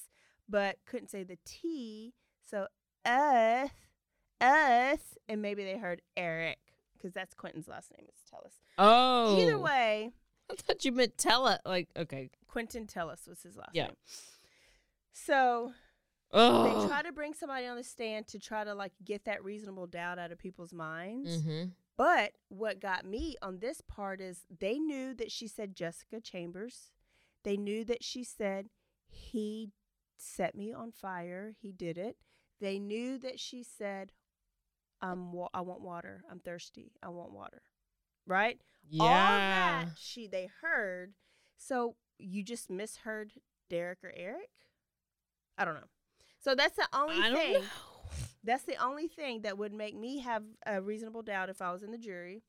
but couldn't say the T. So us us and maybe they heard Eric because that's Quinton's last name is Tellis. Oh. Either way, I thought you meant tell it. Like, okay. Quinton Tellis was his last Yeah. name. So They try to bring somebody on the stand to try to like get that reasonable doubt out of people's minds. Mm-hmm. But what got me on this part is they knew that she said Jessica Chambers. They knew that she said he set me on fire. He did it. They knew that she said um wa- I want water. I'm thirsty. I want water. Right? Yeah. All that she they heard. So you just misheard Derek or Eric? I don't know. So that's the only I don't thing. know. That's the only thing that would make me have a reasonable doubt if I was in the jury.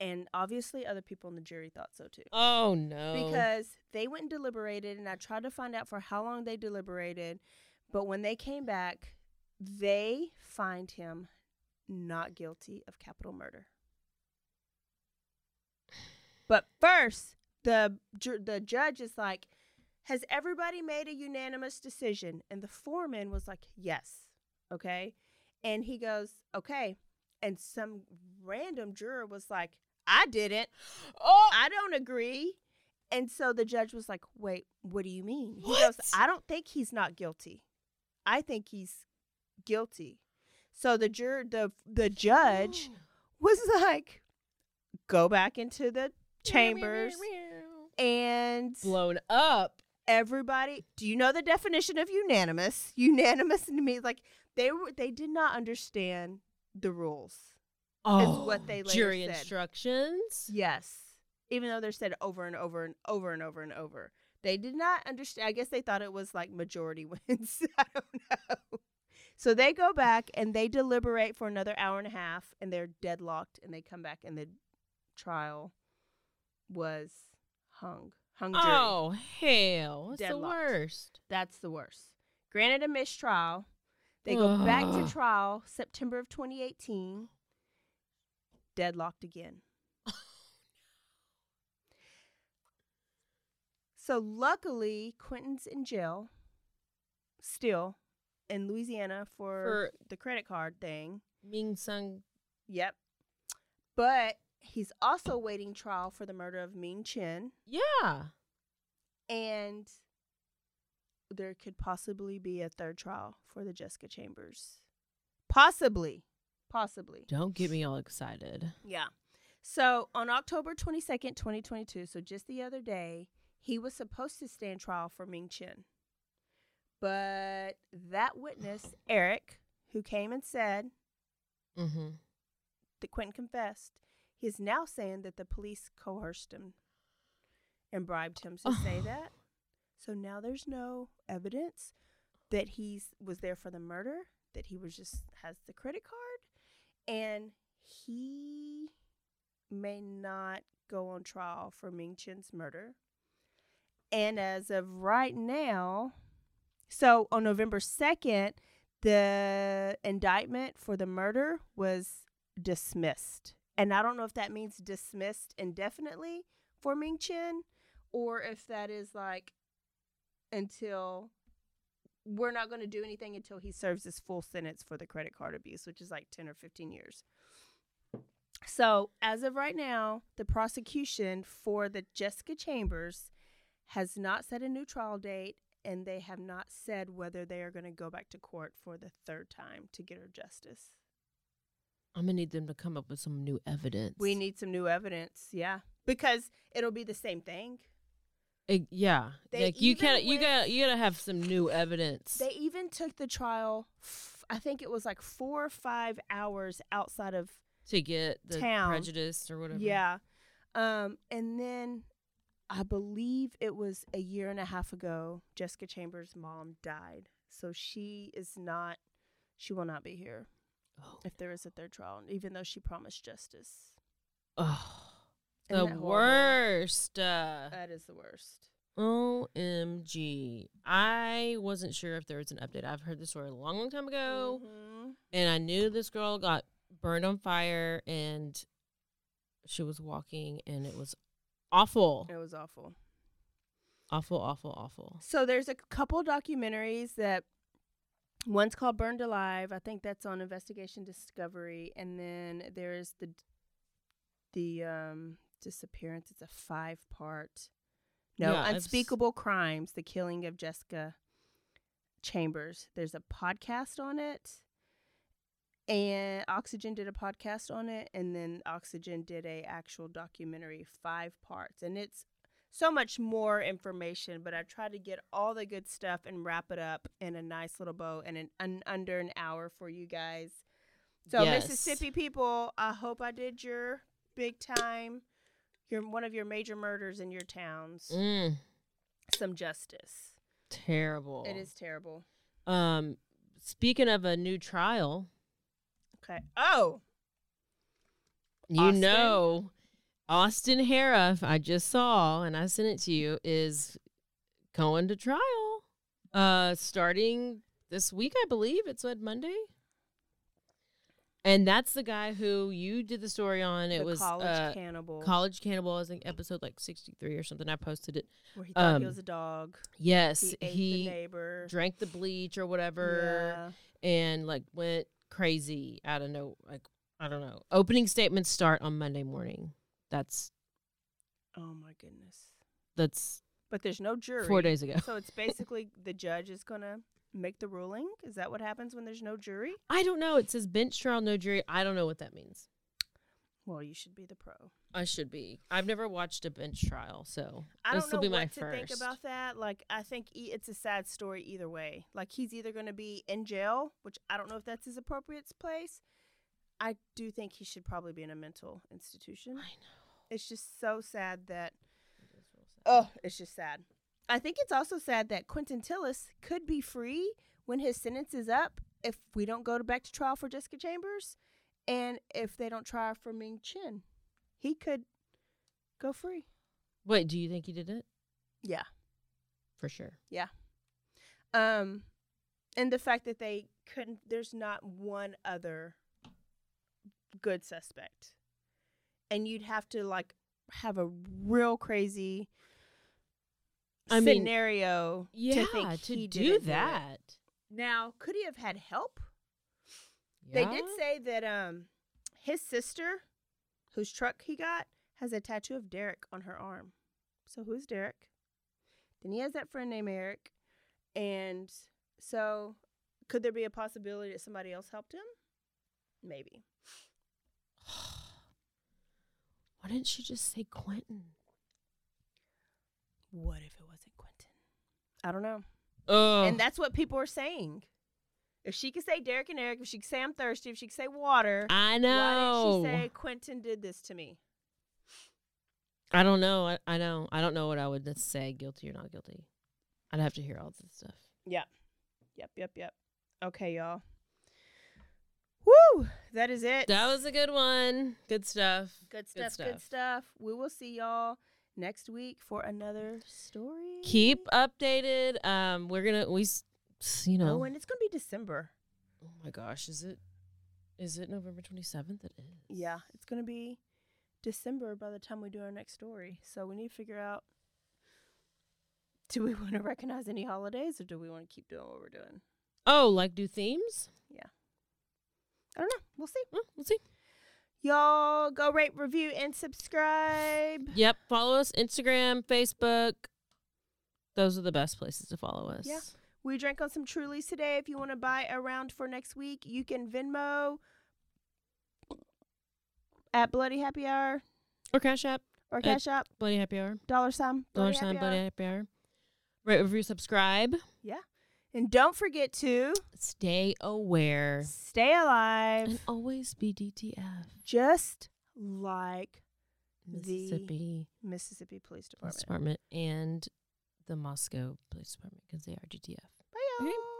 And obviously, other people in the jury thought so too. Oh no. Because they went and deliberated, and I tried to find out for how long they deliberated. But when they came back, they find him not guilty of capital murder. But first, the ju- the judge is like, "Has everybody made a unanimous decision?" And the foreman was like, "Yes." Okay, and he goes, "Okay," and some random juror was like, "I didn't. Oh, I don't agree." And so the judge was like, "Wait, what do you mean?" He What? goes, "I don't think he's not guilty. I think he's guilty." So the juror, the the judge oh. was like, "Go back into the chambers and blown up. Everybody. Do you know the definition of unanimous? Unanimous to me like they were they did not understand the rules. Oh, what they jury said. instructions. Yes. Even though they're said over and over and over and over and over. They did not understand. I guess they thought it was like majority wins. I don't know. So they go back and they deliberate for another hour and a half and they're deadlocked and they come back and the trial was hung. Hung jury. Oh hell, that's the worst. That's the worst. Granted a mistrial. They go back to trial September of 2018. Deadlocked again. so luckily, Quinton's in jail still in Louisiana for, For- the credit card thing. Ming Sung. Yep. But he's also waiting trial for the murder of Ming Chen. Yeah. and there could possibly be a third trial for the Jessica Chambers. Possibly. Possibly. Don't get me all excited. Yeah. So on October 22nd, 2022, so just the other day, he was supposed to stand trial for Ming Chen. But that witness, Eric, who came and said Mm-hmm. that Quinton confessed, he is now saying that the police coerced him and bribed him to say that. So now there's no evidence that he was there for the murder, that he was just has the credit card, and he may not go on trial for Ming Chen's murder. And as of right now, so on November 2nd, the indictment for the murder was dismissed. And I don't know if that means dismissed indefinitely for Ming Chen or if that is like until we're not going to do anything until he serves his full sentence for the credit card abuse, which is like 10 or 15 years. So, as of right now, the prosecution for the Jessica Chambers has not set a new trial date and they have not said whether they are going to go back to court for the third time to get her justice. I'm gonna need them to come up with some new evidence. We need some new evidence, yeah, because it'll be the same thing. It- yeah, They like you can't. You gotta. You gotta have some new evidence. They even took the trial, f- I think it was like four or five hours outside of to get the town. prejudice or whatever. Yeah. Um, and then I believe it was a year and a half ago, Jessica Chambers' mom died. So she is not, she will not be here if there is a third trial, even though she promised justice. Oh, Isn't the that worst. Uh, That is the worst. OMG. I wasn't sure if there was an update. I've heard this story a long, long time ago. Mhm. And I knew this girl got burned on fire and she was walking and it was awful. It was awful. Awful, awful, awful. So there's a couple documentaries that one's called Burned Alive. I think that's on Investigation Discovery, and then there's the the um disappearance. It's a five part. No, Yeah, I've s- Unspeakable Crimes: The Killing of Jessica Chambers. There's a podcast on it. And Oxygen did a podcast on it, and then Oxygen did a actual documentary, five parts, and it's so much more information. But I tried to get all the good stuff and wrap it up in a nice little bow and an, un, under an hour for you guys. So Yes. Mississippi people, I hope I did your big time, your one of your major murders in your towns Mm, some justice. terrible. It is terrible. Um, speaking of a new trial, Okay. Oh, you Austin? know, Austin Harrouff, I just saw and I sent it to you, is going to trial. Uh, starting this week, I believe. It's what Monday. And that's the guy who you did the story on. It The was college uh, cannibal. College cannibal. I think episode like sixty three or something. I posted it. where he thought Um, he was a dog. Yes, He ate he the neighbor. drank the bleach or whatever, and like went crazy I don't know. like I don't know. Opening statements start on Monday morning. That's Oh my goodness. that's But there's no jury. Four days ago. So it's basically the judge is gonna make the ruling. Is that what happens when there's no jury? I don't know. It says bench trial, no jury. I don't know what that means. Well, you should be the pro. I should be. I've never watched a bench trial, so I this don't will know be what my to first. think about that. Like, I think e- it's a sad story either way. Like, he's either going to be in jail, which I don't know if that's his appropriate place. I do think he should probably be in a mental institution. I know. It's just so sad that. Oh, it's just sad. I think it's also sad that Quinton Tellis could be free when his sentence is up if we don't go to back to trial for Jessica Chambers, and if they don't try for Ming Chin, he could go free. Wait, do you think he did it? Yeah. For sure. Yeah. Um and the fact that they couldn't there's not one other good suspect. And you'd have to like have a real crazy I mean, scenario Yeah, to think to he do didn't it. that. Now, could he have had help? They did say that um his sister, whose truck he got, has a tattoo of Derek on her arm. So who's Derek? Then he has that friend named Eric. And so could there be a possibility that somebody else helped him? Maybe. Why didn't she just say Quinton? What if it wasn't Quinton? I don't know. Oh, And that's what people are saying. If she could say Derek and Eric, if she could say I'm thirsty, if she could say water, I know. why know. didn't she say Quinton did this to me? I don't know. I, I know. I don't know what I would say, guilty or not guilty. I'd have to hear all this stuff. Yeah. Yep, yep, yep. Okay, y'all. Woo! That is it. That was a good one. Good stuff. good stuff, good stuff. We will see y'all next week for another story. Keep updated. Um, we're gonna we, you know. Oh, and it's gonna be December. oh my gosh, is it? Is it November twenty seventh? It is. Yeah, it's gonna be December by the time we do our next story. So we need to figure out do we want to recognize any holidays or do we want to keep doing what we're doing? Oh, like do themes? Yeah. I don't know. We'll see. Well, we'll see. Y'all go rate, review, and subscribe. Yep. Follow us Instagram, Facebook. Those are the best places to follow us. Yeah. We drank on some Trulies today. If you want to buy a round for next week, you can Venmo at Bloody Happy Hour Or Cash App. or Cash App, Bloody Happy Hour. dollar sign, Dollar Bloody sign Happy Bloody. Happy Hour. Rate, review, subscribe. Yeah. And don't forget to Stay aware. stay alive And always be DTF. just like Mississippi the Mississippi Police Police Department. Department and the Moscow Police Department because they are GTF. Bye, y'all. bye.